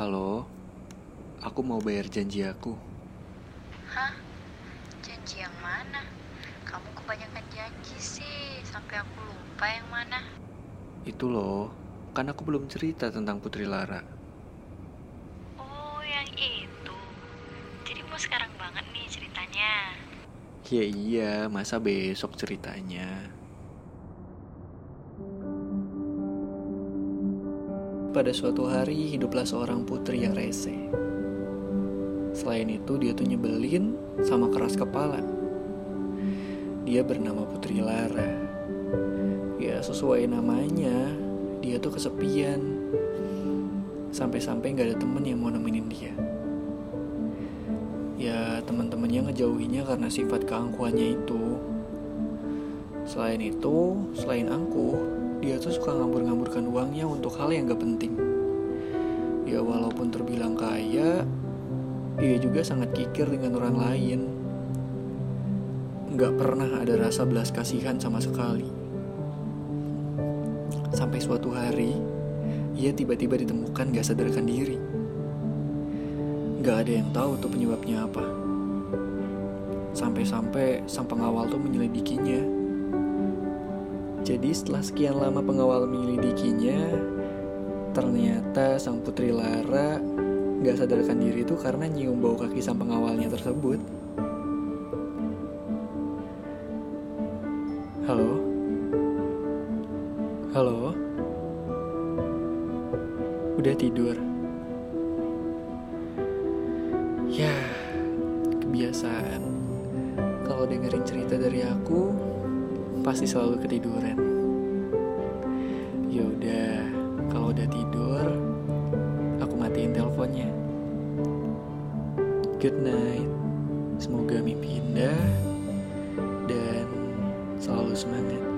Halo, aku mau bayar janji aku. Hah? Janji yang mana? Kamu kebanyakan janji sih, sampai aku lupa yang mana. Itu loh, kan aku belum cerita tentang Putri Lara. Oh, yang itu. Jadi mau sekarang banget nih ceritanya. Ya iya, masa besok ceritanya. Pada suatu hari hiduplah seorang putri yang rese. Selain itu dia tuh nyebelin sama keras kepala. Dia bernama Putri Lara. Ya sesuai namanya, dia tuh kesepian. Sampai-sampai gak ada temen yang mau nemenin dia. Ya teman-temannya ngejauhinya karena sifat keangkuhannya itu. Selain itu, selain angkuh, dia tuh suka ngambur-ngamburkan uangnya untuk hal yang gak penting. Ya walaupun terbilang kaya, dia juga sangat kikir dengan orang lain. Gak pernah ada rasa belas kasihan sama sekali. Sampai suatu hari, ia tiba-tiba ditemukan gak sadarkan diri. Gak ada yang tahu tuh penyebabnya apa. Sampai-sampai sang pengawal tuh menyelidikinya. Jadi setelah sekian lama pengawal menyelidikinya, ternyata sang putri Lara gak sadarkan diri itu karena nyium bau kaki sang pengawalnya tersebut. Halo? Halo? Udah tidur? Ya, kebiasaan. Kalau dengerin cerita dari aku, pasti selalu ketiduran. Ya udah, kalau udah tidur, aku matiin teleponnya. Good night. Semoga mimpi indah dan selalu semangat.